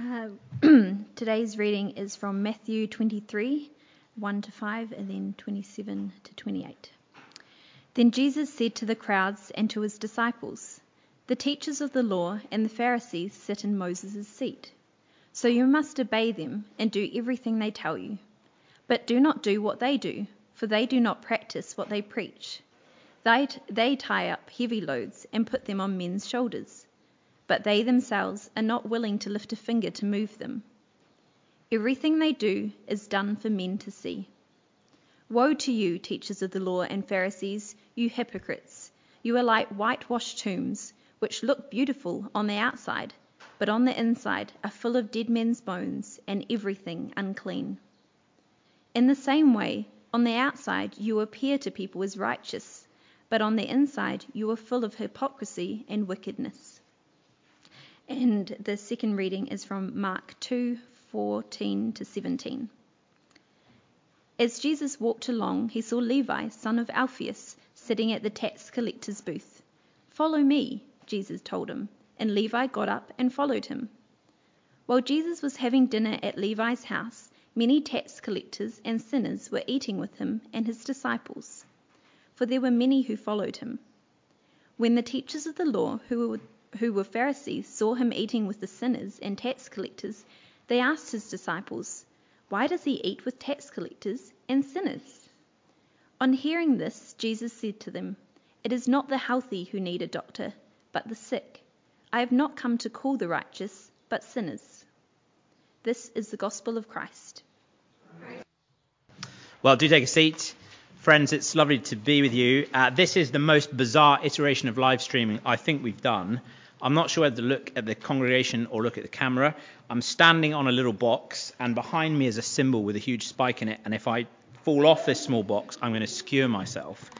Uh, today's reading is from Matthew 23 1 to 5 and then 27 to 28. Then Jesus said to the crowds and to his disciples, The teachers of the law and the Pharisees sit in Moses' seat. So you must obey them and do everything they tell you. But do not do what they do, for they do not practice what they preach. They, they tie up heavy loads and put them on men's shoulders but they themselves are not willing to lift a finger to move them. Everything they do is done for men to see. Woe to you, teachers of the law and Pharisees, you hypocrites! You are like whitewashed tombs, which look beautiful on the outside, but on the inside are full of dead men's bones and everything unclean. In the same way, on the outside you appear to people as righteous, but on the inside you are full of hypocrisy and wickedness. And the second reading is from Mark 2 14 to 17. As Jesus walked along, he saw Levi, son of Alphaeus, sitting at the tax collector's booth. Follow me, Jesus told him, and Levi got up and followed him. While Jesus was having dinner at Levi's house, many tax collectors and sinners were eating with him and his disciples, for there were many who followed him. When the teachers of the law, who were who were Pharisees, saw him eating with the sinners and tax collectors, they asked his disciples, Why does he eat with tax collectors and sinners? On hearing this, Jesus said to them, It is not the healthy who need a doctor, but the sick. I have not come to call the righteous, but sinners. This is the gospel of Christ. Well, do take a seat. Friends, it's lovely to be with you. Uh, this is the most bizarre iteration of live streaming I think we've done. I'm not sure whether to look at the congregation or look at the camera. I'm standing on a little box, and behind me is a cymbal with a huge spike in it. And if I fall off this small box, I'm going to skewer myself.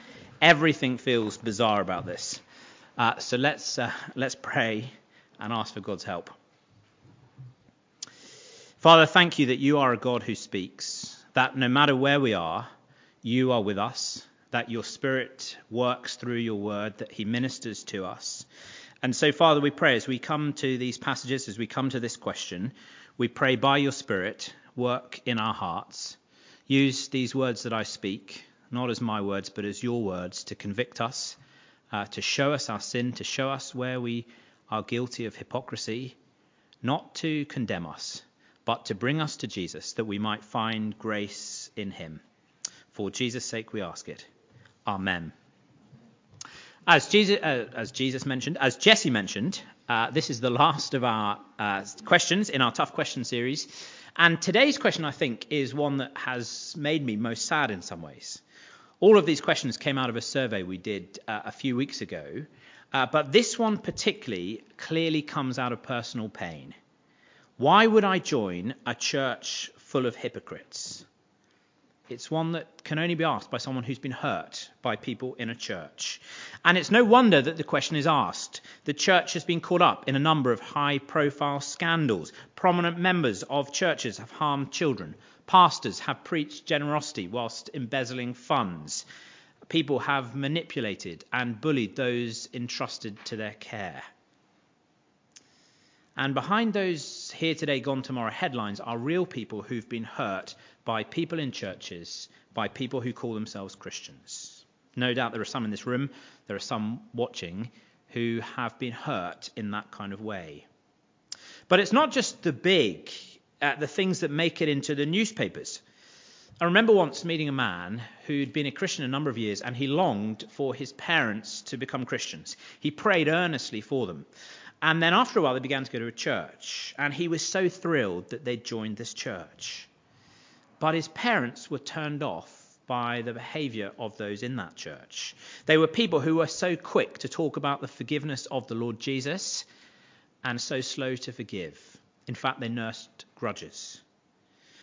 Everything feels bizarre about this. Uh, so let's uh, let's pray and ask for God's help. Father, thank you that you are a God who speaks. That no matter where we are, you are with us. That your Spirit works through your word. That He ministers to us and so, Father, we pray as we come to these passages, as we come to this question, we pray by your Spirit, work in our hearts. Use these words that I speak, not as my words, but as your words, to convict us, uh, to show us our sin, to show us where we are guilty of hypocrisy, not to condemn us, but to bring us to Jesus, that we might find grace in him. For Jesus' sake we ask it. Amen. As Jesus, uh, as Jesus mentioned, as Jesse mentioned, uh, this is the last of our uh, questions in our tough question series. And today's question, I think, is one that has made me most sad in some ways. All of these questions came out of a survey we did uh, a few weeks ago, uh, but this one particularly clearly comes out of personal pain. Why would I join a church full of hypocrites? It's one that can only be asked by someone who's been hurt by people in a church. And it's no wonder that the question is asked. The church has been caught up in a number of high profile scandals. Prominent members of churches have harmed children. Pastors have preached generosity whilst embezzling funds. People have manipulated and bullied those entrusted to their care. And behind those here today, gone tomorrow headlines are real people who've been hurt by people in churches, by people who call themselves Christians. No doubt there are some in this room, there are some watching who have been hurt in that kind of way. But it's not just the big, uh, the things that make it into the newspapers. I remember once meeting a man who'd been a Christian a number of years and he longed for his parents to become Christians. He prayed earnestly for them. And then after a while, they began to go to a church. And he was so thrilled that they'd joined this church. But his parents were turned off by the behavior of those in that church. They were people who were so quick to talk about the forgiveness of the Lord Jesus and so slow to forgive. In fact, they nursed grudges.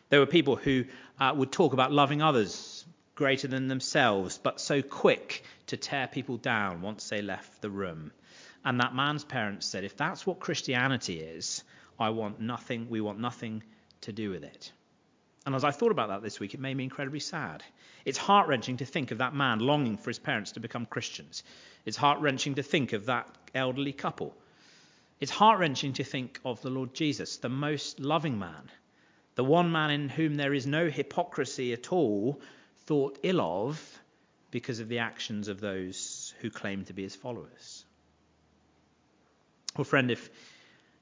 There were people who uh, would talk about loving others greater than themselves, but so quick to tear people down once they left the room. And that man's parents said, if that's what Christianity is, I want nothing, we want nothing to do with it. And as I thought about that this week, it made me incredibly sad. It's heart wrenching to think of that man longing for his parents to become Christians. It's heart wrenching to think of that elderly couple It's heart wrenching to think of the Lord Jesus, the most loving man, the one man in whom there is no hypocrisy at all, thought ill of because of the actions of those who claim to be his followers. Well, friend, if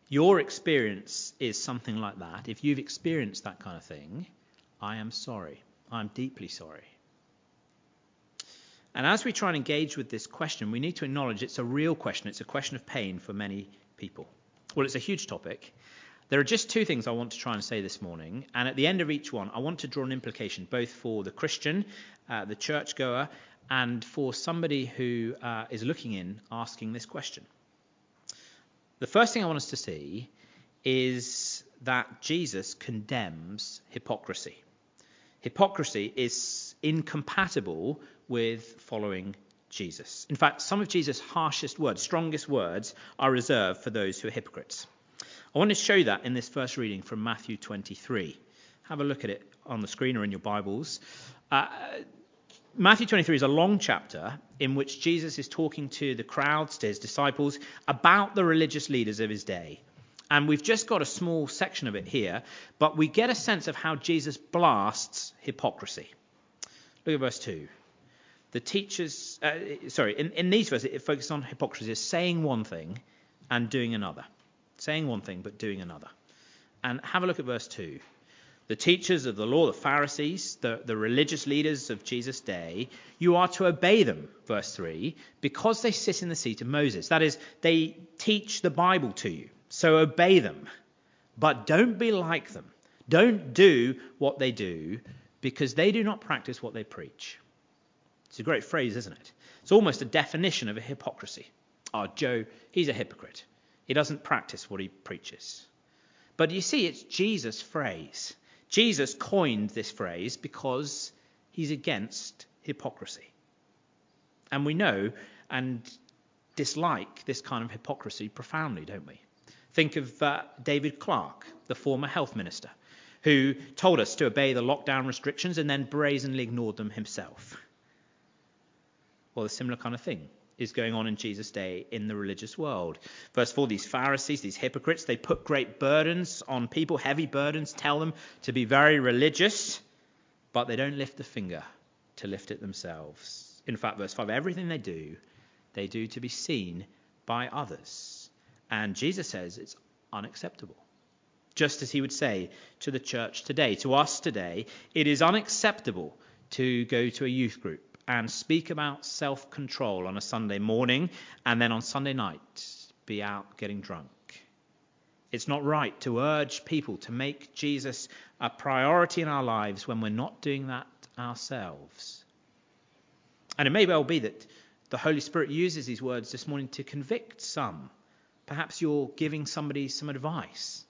your experience is something like that, if you've experienced that kind of thing, I am sorry. I'm deeply sorry. And as we try and engage with this question, we need to acknowledge it's a real question. It's a question of pain for many people. Well, it's a huge topic. There are just two things I want to try and say this morning, and at the end of each one, I want to draw an implication both for the Christian, uh, the churchgoer, and for somebody who uh, is looking in asking this question. The first thing I want us to see is that Jesus condemns hypocrisy. Hypocrisy is incompatible with following Jesus. In fact, some of Jesus' harshest words, strongest words, are reserved for those who are hypocrites. I want to show you that in this first reading from Matthew 23. Have a look at it on the screen or in your Bibles. Uh, Matthew 23 is a long chapter in which Jesus is talking to the crowds, to his disciples, about the religious leaders of his day. And we've just got a small section of it here, but we get a sense of how Jesus blasts hypocrisy. Look at verse 2 the teachers, uh, sorry, in, in these verses, it focuses on hypocrisy saying one thing and doing another. Saying one thing but doing another. And have a look at verse 2. The teachers of the law, the Pharisees, the, the religious leaders of Jesus' day, you are to obey them, verse 3, because they sit in the seat of Moses. That is, they teach the Bible to you. So obey them. But don't be like them. Don't do what they do, because they do not practice what they preach. It's a great phrase, isn't it? It's almost a definition of a hypocrisy. Oh, Joe, he's a hypocrite. He doesn't practice what he preaches. But you see, it's Jesus' phrase. Jesus coined this phrase because he's against hypocrisy. And we know and dislike this kind of hypocrisy profoundly, don't we? Think of uh, David Clark, the former health minister, who told us to obey the lockdown restrictions and then brazenly ignored them himself. Well, a similar kind of thing is going on in Jesus' day in the religious world. Verse 4 these Pharisees, these hypocrites, they put great burdens on people, heavy burdens, tell them to be very religious, but they don't lift a finger to lift it themselves. In fact, verse 5 everything they do, they do to be seen by others. And Jesus says it's unacceptable. Just as he would say to the church today, to us today, it is unacceptable to go to a youth group and speak about self control on a Sunday morning and then on Sunday night be out getting drunk. It's not right to urge people to make Jesus a priority in our lives when we're not doing that ourselves. And it may well be that the Holy Spirit uses these words this morning to convict some. Perhaps you're giving somebody some advice.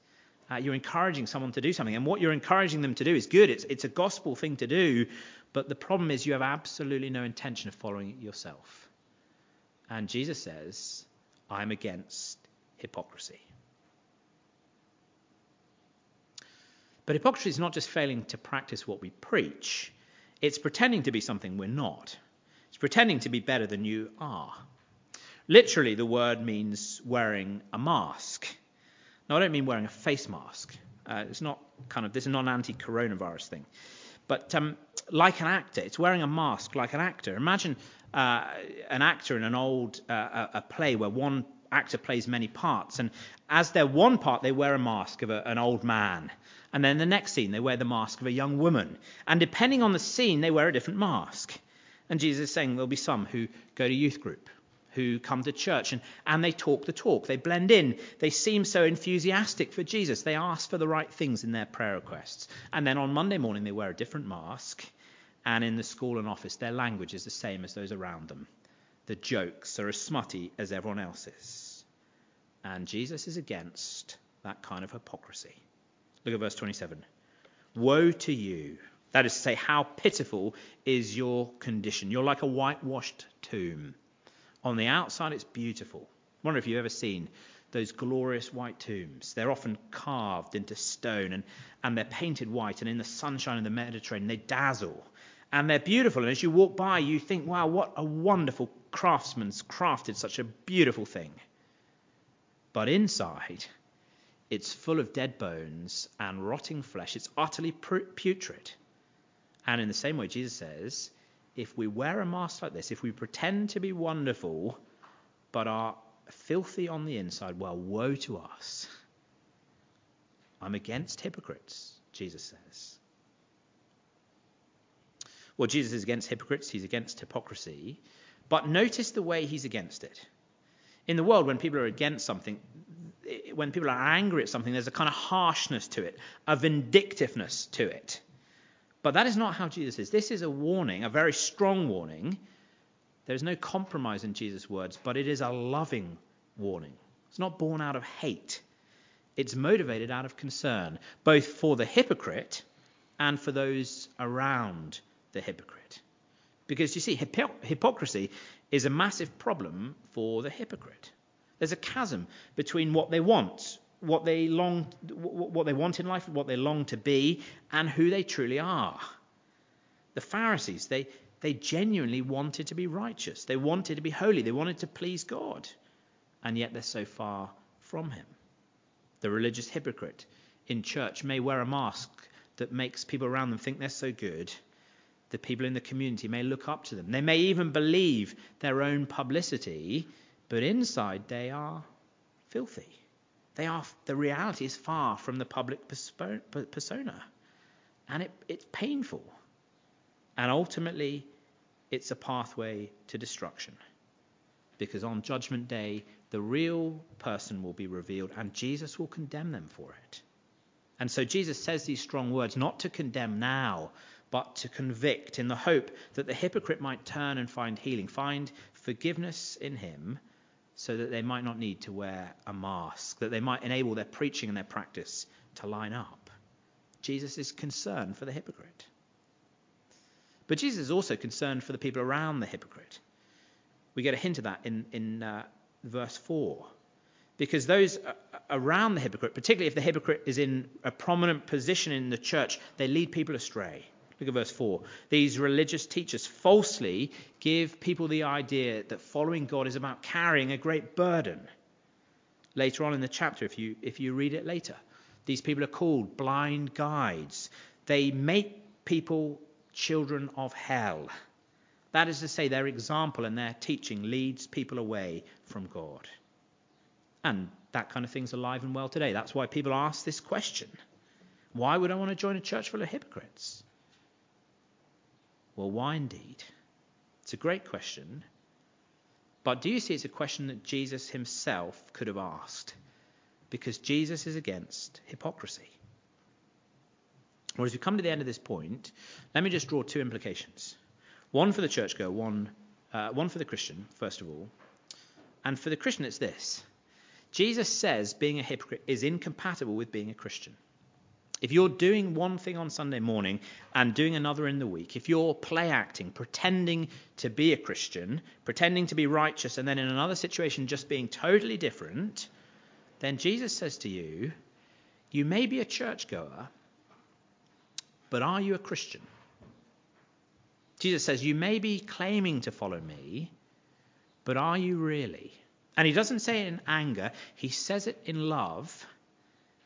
Uh, you're encouraging someone to do something. And what you're encouraging them to do is good. It's, it's a gospel thing to do. But the problem is you have absolutely no intention of following it yourself. And Jesus says, I'm against hypocrisy. But hypocrisy is not just failing to practice what we preach, it's pretending to be something we're not. It's pretending to be better than you are. Literally, the word means wearing a mask. Now, I don't mean wearing a face mask. Uh, it's not kind of, this is not an anti coronavirus thing. But um, like an actor, it's wearing a mask like an actor. Imagine uh, an actor in an old uh, a play where one actor plays many parts, and as their one part, they wear a mask of a, an old man. And then the next scene, they wear the mask of a young woman. And depending on the scene, they wear a different mask. And Jesus is saying there'll be some who go to youth group, who come to church and, and they talk the talk. They blend in. They seem so enthusiastic for Jesus. They ask for the right things in their prayer requests. And then on Monday morning, they wear a different mask. And in the school and office, their language is the same as those around them. The jokes are as smutty as everyone else's. And Jesus is against that kind of hypocrisy. Look at verse 27. Woe to you. That is to say, how pitiful is your condition. You're like a whitewashed tomb on the outside, it's beautiful. I wonder if you've ever seen those glorious white tombs. They're often carved into stone and, and they're painted white, and in the sunshine of the Mediterranean, they dazzle. And they're beautiful. And as you walk by, you think, wow, what a wonderful craftsman's crafted such a beautiful thing. But inside, it's full of dead bones and rotting flesh. It's utterly putrid. And in the same way, Jesus says, if we wear a mask like this, if we pretend to be wonderful, but are filthy on the inside, well, woe to us. I'm against hypocrites, Jesus says. Well, Jesus is against hypocrites, he's against hypocrisy. But notice the way he's against it. In the world, when people are against something, eh, when people are angry at something, there's a kind of harshness to it, a vindictiveness to it. But that is not how Jesus is. This is a warning, a very strong warning. There's no compromise in Jesus' words, but it is a loving warning. It's not born out of hate, it's motivated out of concern, both for the hypocrite and for those around the hypocrite. Because you see, hypocrisy is a massive problem for the hypocrite. There's a chasm between what they want, what they long, what they want in life, what they long to be, and who they truly are. The Pharisees, they, they genuinely wanted to be righteous. They wanted to be holy. They wanted to please God. And yet they're so far from Him. The religious hypocrite in church may wear a mask that makes people around them think they're so good, the people in the community may look up to them. They may even believe their own publicity, but inside they are filthy. They are, the reality is far from the public persona. And it, it's painful. And ultimately, it's a pathway to destruction. Because on Judgment Day, the real person will be revealed and Jesus will condemn them for it. And so Jesus says these strong words not to condemn now, but to convict in the hope that the hypocrite might turn and find healing, find forgiveness in him, so that they might not need to wear a mask, that they might enable their preaching and their practice to line up. Jesus is concerned for the hypocrite. But Jesus is also concerned for the people around the hypocrite. We get a hint of that in, in uh, verse 4. Because those around the hypocrite, particularly if the hypocrite is in a prominent position in the church, they lead people astray. Look at verse 4. These religious teachers falsely give people the idea that following God is about carrying a great burden. Later on in the chapter, if you, if you read it later, these people are called blind guides. They make people children of hell. That is to say, their example and their teaching leads people away from God. And that kind of thing's alive and well today. That's why people ask this question Why would I want to join a church full of hypocrites? Well, why indeed? It's a great question. But do you see it's a question that Jesus himself could have asked? Because Jesus is against hypocrisy. Well, as we come to the end of this point, let me just draw two implications. One for the churchgoer, one, uh, one for the Christian, first of all. And for the Christian, it's this Jesus says being a hypocrite is incompatible with being a Christian. If you're doing one thing on Sunday morning and doing another in the week, if you're play acting, pretending to be a Christian, pretending to be righteous, and then in another situation just being totally different, then Jesus says to you, You may be a churchgoer, but are you a Christian? Jesus says, You may be claiming to follow me, but are you really? And he doesn't say it in anger, he says it in love,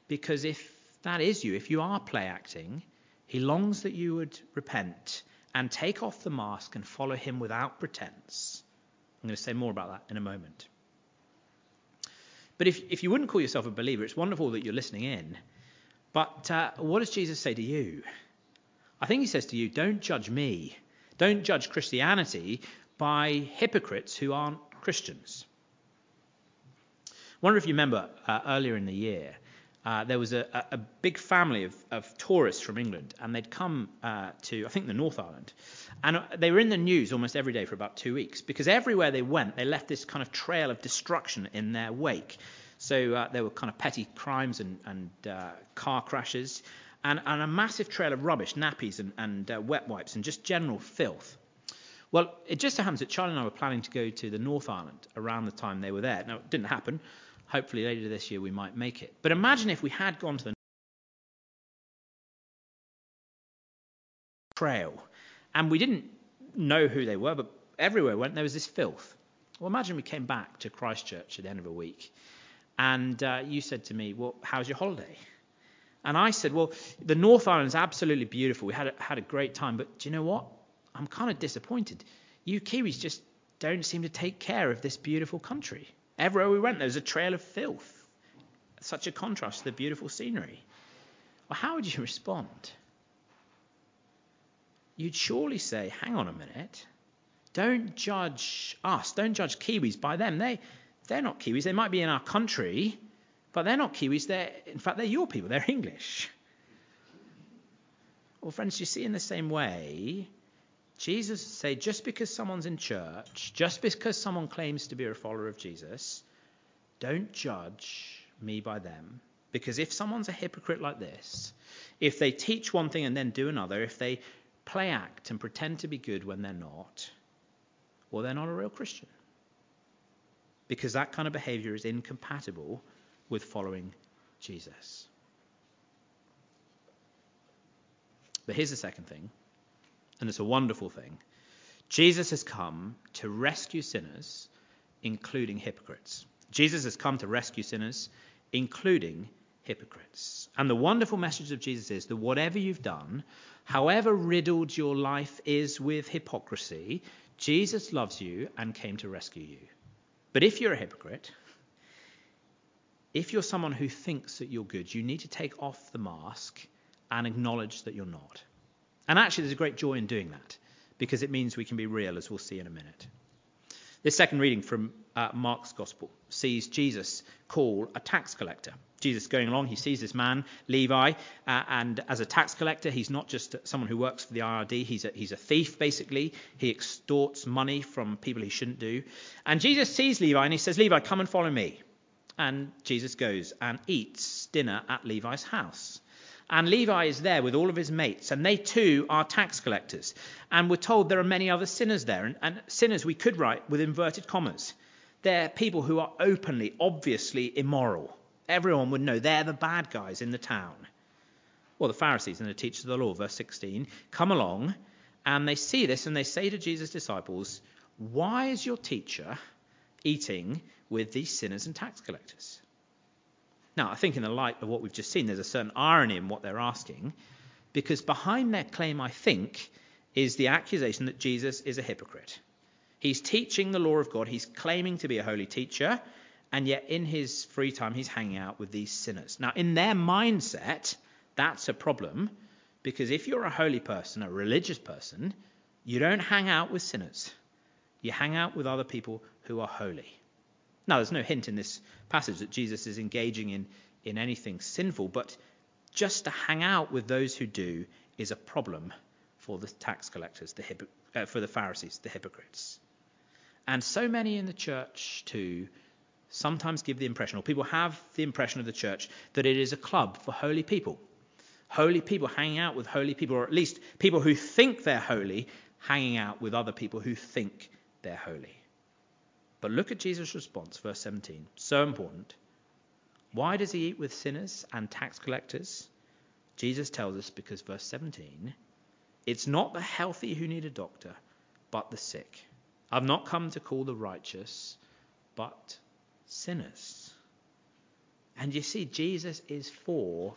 because if that is you, if you are play acting, he longs that you would repent and take off the mask and follow him without pretense. I'm going to say more about that in a moment. But if, if you wouldn't call yourself a believer, it's wonderful that you're listening in. But uh, what does Jesus say to you? I think he says to you, don't judge me. Don't judge Christianity by hypocrites who aren't Christians. I wonder if you remember uh, earlier in the year, uh, there was a, a, big family of, of, tourists from England, and they'd come uh, to, I think, the North Island. And uh, they were in the news almost every day for about two weeks because everywhere they went, they left this kind of trail of destruction in their wake. So uh, there were kind of petty crimes and, and uh, car crashes, and, and, a massive trail of rubbish, nappies, and, and wet wipes, and just general filth. Well, it just so happens that Charlie and I were planning to go to the North Island around the time they were there. Now, it didn't happen hopefully later this year we might make it. But imagine if we had gone to the trail and we didn't know who they were, but everywhere we went there was this filth. Well, imagine we came back to Christchurch at the end of a week And uh, you said to me, Well, how's your holiday? And I said, Well, the North Island is absolutely beautiful. We had a, had a great time. But do you know what? I'm kind of disappointed. You Kiwis just don't seem to take care of this beautiful country. Everywhere we went, there was a trail of filth. Such a contrast to the beautiful scenery. Well, how would you respond? You'd surely say, Hang on a minute. Don't judge us. Don't judge Kiwis by them. They, they're not Kiwis. They might be in our country, but they're not Kiwis. They're, in fact, they're your people. They're English. Well, friends, you see, in the same way, Jesus say just because someone's in church, just because someone claims to be a follower of Jesus, don't judge me by them. Because if someone's a hypocrite like this, if they teach one thing and then do another, if they play act and pretend to be good when they're not, well, they're not a real Christian. Because that kind of behavior is incompatible with following Jesus. But here's the second thing and it's a wonderful thing. Jesus has come to rescue sinners, including hypocrites. Jesus has come to rescue sinners, including hypocrites. And the wonderful message of Jesus is that whatever you've done, however riddled your life is with hypocrisy, Jesus loves you and came to rescue you. But if you're a hypocrite, if you're someone who thinks that you're good, you need to take off the mask and acknowledge that you're not. And actually, there's a great joy in doing that because it means we can be real, as we'll see in a minute. This second reading from uh, Mark's Gospel sees Jesus call a tax collector. Jesus going along, he sees this man, Levi, uh, and as a tax collector, he's not just someone who works for the IRD, he's a, he's a thief, basically. He extorts money from people he shouldn't do. And Jesus sees Levi and he says, Levi, come and follow me. And Jesus goes and eats dinner at Levi's house. And Levi is there with all of his mates, and they too are tax collectors. And we're told there are many other sinners there. And, and sinners we could write with inverted commas. They're people who are openly, obviously immoral. Everyone would know they're the bad guys in the town. Well, the Pharisees and the teachers of the law, verse 16, come along and they see this and they say to Jesus' disciples, Why is your teacher eating with these sinners and tax collectors? Now, I think in the light of what we've just seen, there's a certain irony in what they're asking, because behind their claim, I think, is the accusation that Jesus is a hypocrite. He's teaching the law of God, he's claiming to be a holy teacher, and yet in his free time, he's hanging out with these sinners. Now, in their mindset, that's a problem, because if you're a holy person, a religious person, you don't hang out with sinners. You hang out with other people who are holy. Now, there's no hint in this passage that Jesus is engaging in, in anything sinful, but just to hang out with those who do is a problem for the tax collectors, the hypo- uh, for the Pharisees, the hypocrites. And so many in the church, too, sometimes give the impression, or people have the impression of the church, that it is a club for holy people. Holy people hanging out with holy people, or at least people who think they're holy, hanging out with other people who think they're holy. But look at Jesus' response, verse 17. So important. Why does he eat with sinners and tax collectors? Jesus tells us because, verse 17, it's not the healthy who need a doctor, but the sick. I've not come to call the righteous, but sinners. And you see, Jesus is for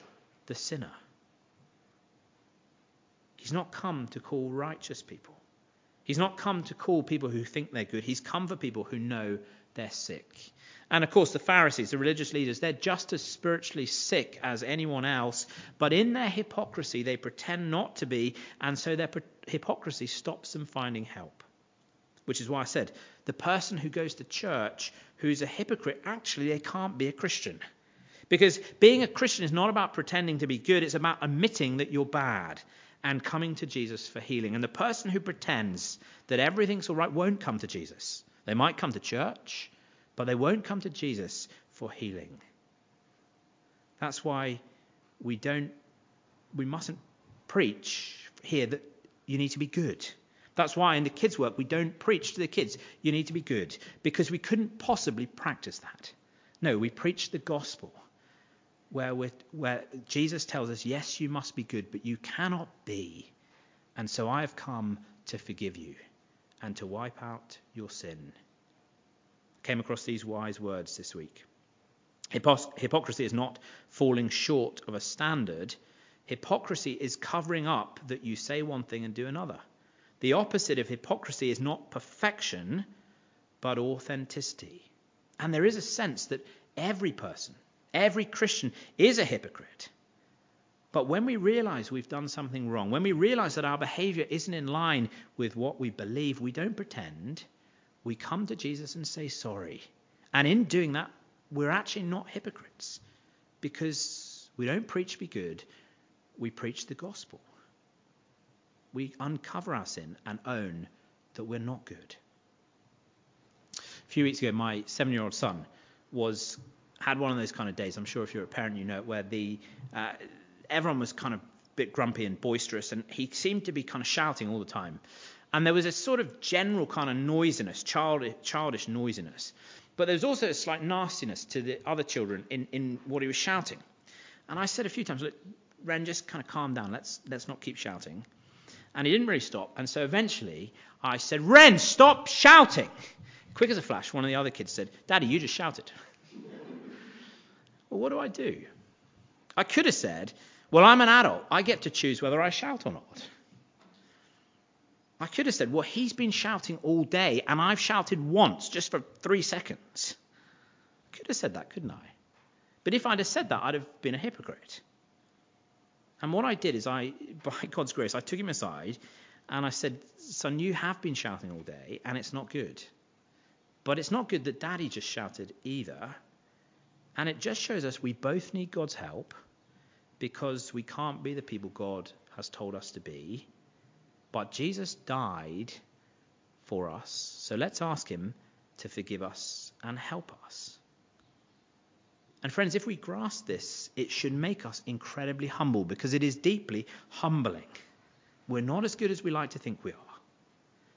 the sinner. He's not come to call righteous people. He's not come to call people who think they're good. He's come for people who know they're sick. And of course, the Pharisees, the religious leaders, they're just as spiritually sick as anyone else, but in their hypocrisy, they pretend not to be, and so their hypocrisy stops them finding help. Which is why I said the person who goes to church who's a hypocrite, actually, they can't be a Christian. Because being a Christian is not about pretending to be good, it's about admitting that you're bad and coming to Jesus for healing. And the person who pretends that everything's all right won't come to Jesus. They might come to church, but they won't come to Jesus for healing. That's why we don't we mustn't preach here that you need to be good. That's why in the kids' work we don't preach to the kids, you need to be good, because we couldn't possibly practice that. No, we preach the gospel where, where Jesus tells us, yes, you must be good, but you cannot be. And so I have come to forgive you and to wipe out your sin. Came across these wise words this week. Hypocrisy is not falling short of a standard. Hypocrisy is covering up that you say one thing and do another. The opposite of hypocrisy is not perfection, but authenticity. And there is a sense that every person, every Christian, is a hypocrite. But when we realize we've done something wrong, when we realize that our behavior isn't in line with what we believe, we don't pretend. We come to Jesus and say sorry. And in doing that, we're actually not hypocrites because we don't preach be good, we preach the gospel. We uncover our sin and own that we're not good. A few weeks ago, my seven year old son was had one of those kind of days. I'm sure if you're a parent, you know where the uh, everyone was kind of a bit grumpy and boisterous, and he seemed to be kind of shouting all the time. And there was a sort of general kind of noisiness, childish, childish noisiness. But there was also a slight nastiness to the other children in, in what he was shouting. And I said a few times, look, Ren, just kind of calm down. Let's, let's not keep shouting. And he didn't really stop. And so eventually I said, Ren, stop shouting. Quick as a flash, one of the other kids said, Daddy, you just shouted. well, what do I do? I could have said, Well, I'm an adult. I get to choose whether I shout or not. I could have said, well, he's been shouting all day and I've shouted once just for three seconds. I could have said that, couldn't I? But if I'd have said that, I'd have been a hypocrite. And what I did is I, by God's grace, I took him aside and I said, son, you have been shouting all day and it's not good. But it's not good that daddy just shouted either. And it just shows us we both need God's help because we can't be the people God has told us to be. But Jesus died for us. So let's ask him to forgive us and help us. And friends, if we grasp this, it should make us incredibly humble because it is deeply humbling. We're not as good as we like to think we are.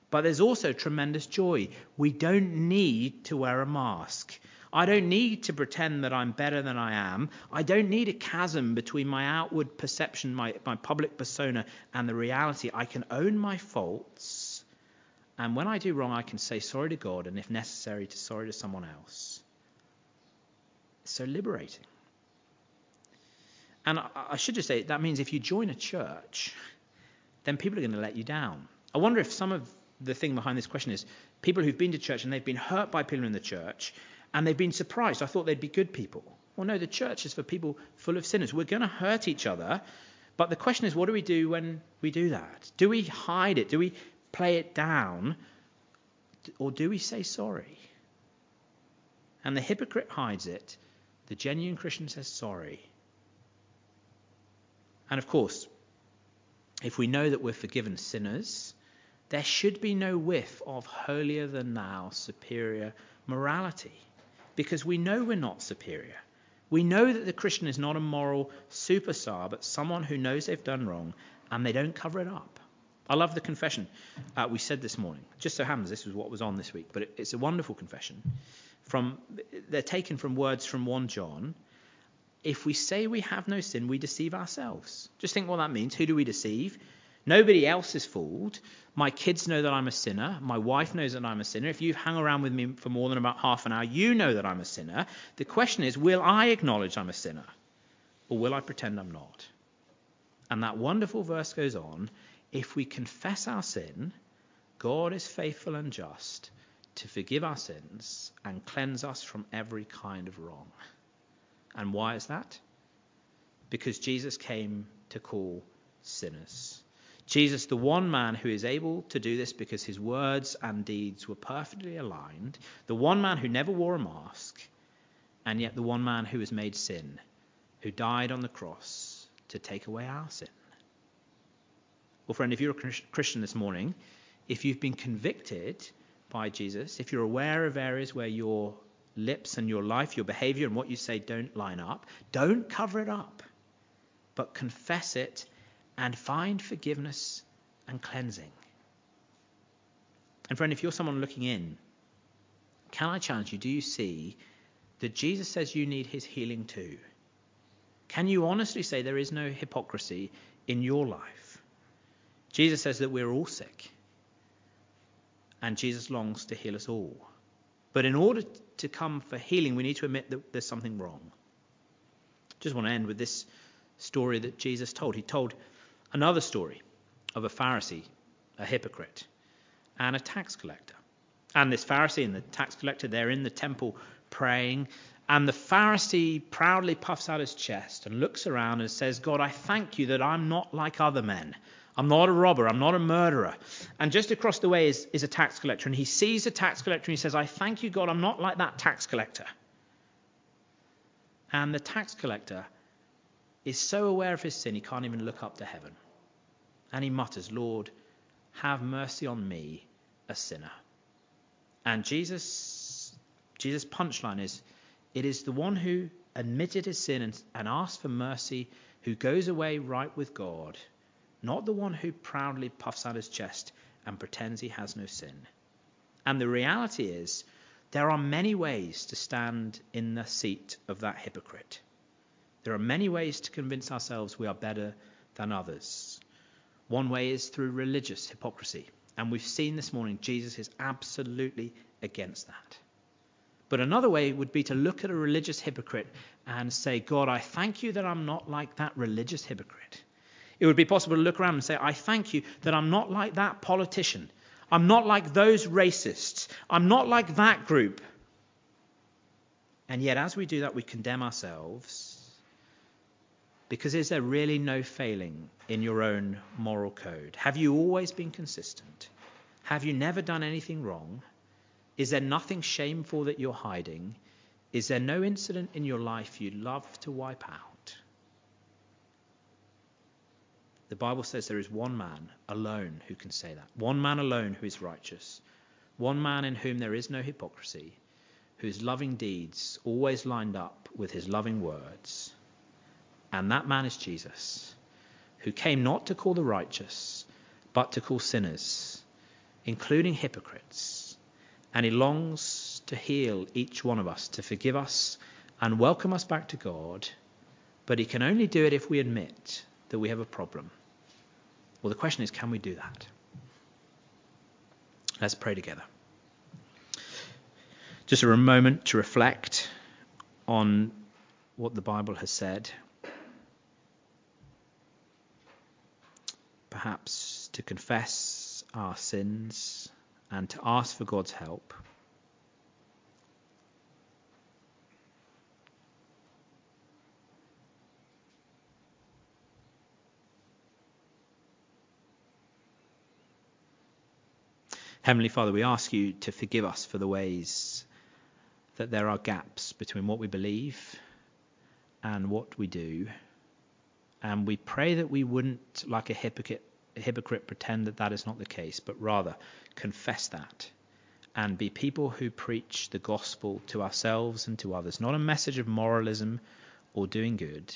But there's also tremendous joy. We don't need to wear a mask. I don't need to pretend that I'm better than I am. I don't need a chasm between my outward perception, my, my public persona, and the reality. I can own my faults. And when I do wrong, I can say sorry to God, and if necessary, to sorry to someone else. So liberating. And I, I should just say that means if you join a church, then people are going to let you down. I wonder if some of the thing behind this question is people who've been to church and they've been hurt by people in the church and they've been surprised. I thought they'd be good people. Well, no, the church is for people full of sinners. We're going to hurt each other. But the question is, what do we do when we do that? Do we hide it? Do we play it down? Or do we say sorry? And the hypocrite hides it. The genuine Christian says sorry. And of course, if we know that we're forgiven sinners, there should be no whiff of holier than thou superior morality because we know we're not superior. We know that the Christian is not a moral superstar, but someone who knows they've done wrong and they don't cover it up. I love the confession uh, we said this morning. Just so happens this was what was on this week, but it, it's a wonderful confession. From they're taken from words from 1 John. If we say we have no sin, we deceive ourselves. Just think what that means. Who do we deceive? Nobody else is fooled. My kids know that I'm a sinner. My wife knows that I'm a sinner. If you've hung around with me for more than about half an hour, you know that I'm a sinner. The question is, will I acknowledge I'm a sinner? Or will I pretend I'm not? And that wonderful verse goes on if we confess our sin, God is faithful and just to forgive our sins and cleanse us from every kind of wrong. And why is that? Because Jesus came to call sinners. Jesus, the one man who is able to do this because his words and deeds were perfectly aligned, the one man who never wore a mask, and yet the one man who was made sin, who died on the cross to take away our sin. Well, friend, if you're a Christian this morning, if you've been convicted by Jesus, if you're aware of areas where your lips and your life, your behavior, and what you say don't line up, don't cover it up, but confess it and find forgiveness and cleansing. And friend, if you're someone looking in, can I challenge you? Do you see that Jesus says you need his healing too? Can you honestly say there is no hypocrisy in your life? Jesus says that we're all sick, and Jesus longs to heal us all. But in order to come for healing, we need to admit that there's something wrong. Just want to end with this story that Jesus told. He told another story of a Pharisee, a hypocrite, and a tax collector. And this Pharisee and the tax collector, they're in the temple praying. And the Pharisee proudly puffs out his chest and looks around and says, God, I thank you that I'm not like other men. I'm not a robber. I'm not a murderer. And just across the way is, is a tax collector. And he sees a tax collector and he says, I thank you, God, I'm not like that tax collector. And the tax collector is so aware of his sin, he can't even look up to heaven. And he mutters, Lord, have mercy on me, a sinner. And Jesus, Jesus' punchline is, it is the one who admitted his sin and, and asked for mercy who goes away right with God not the one who proudly puffs out his chest and pretends he has no sin. And the reality is, there are many ways to stand in the seat of that hypocrite. There are many ways to convince ourselves we are better than others. One way is through religious hypocrisy. And we've seen this morning Jesus is absolutely against that. But another way would be to look at a religious hypocrite and say, God, I thank you that I'm not like that religious hypocrite. It would be possible to look around and say, I thank you that I'm not like that politician. I'm not like those racists. I'm not like that group. And yet, as we do that, we condemn ourselves. Because is there really no failing in your own moral code? Have you always been consistent? Have you never done anything wrong? Is there nothing shameful that you're hiding? Is there no incident in your life you'd love to wipe out? The Bible says there is one man alone who can say that. One man alone who is righteous. One man in whom there is no hypocrisy, whose loving deeds always lined up with his loving words. And that man is Jesus, who came not to call the righteous, but to call sinners, including hypocrites. And he longs to heal each one of us, to forgive us and welcome us back to God. But he can only do it if we admit that we have a problem. Well, the question is can we do that? Let's pray together. Just a moment to reflect on what the Bible has said. Perhaps to confess our sins and to ask for God's help. Heavenly Father, we ask you to forgive us for the ways that there are gaps between what we believe and what we do. And we pray that we wouldn't, like a hypocrite, a hypocrite, pretend that that is not the case, but rather confess that and be people who preach the gospel to ourselves and to others. Not a message of moralism or doing good,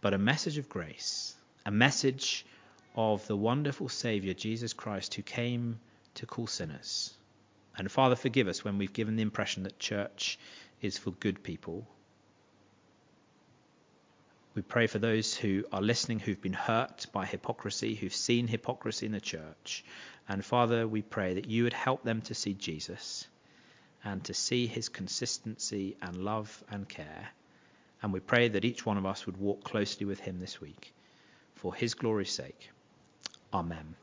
but a message of grace, a message of the wonderful Saviour, Jesus Christ, who came to call sinners. And Father, forgive us when we've given the impression that church is for good people. We pray for those who are listening who've been hurt by hypocrisy, who've seen hypocrisy in the church. And Father, we pray that you would help them to see Jesus and to see his consistency and love and care. And we pray that each one of us would walk closely with him this week. For his glory's sake. Amen.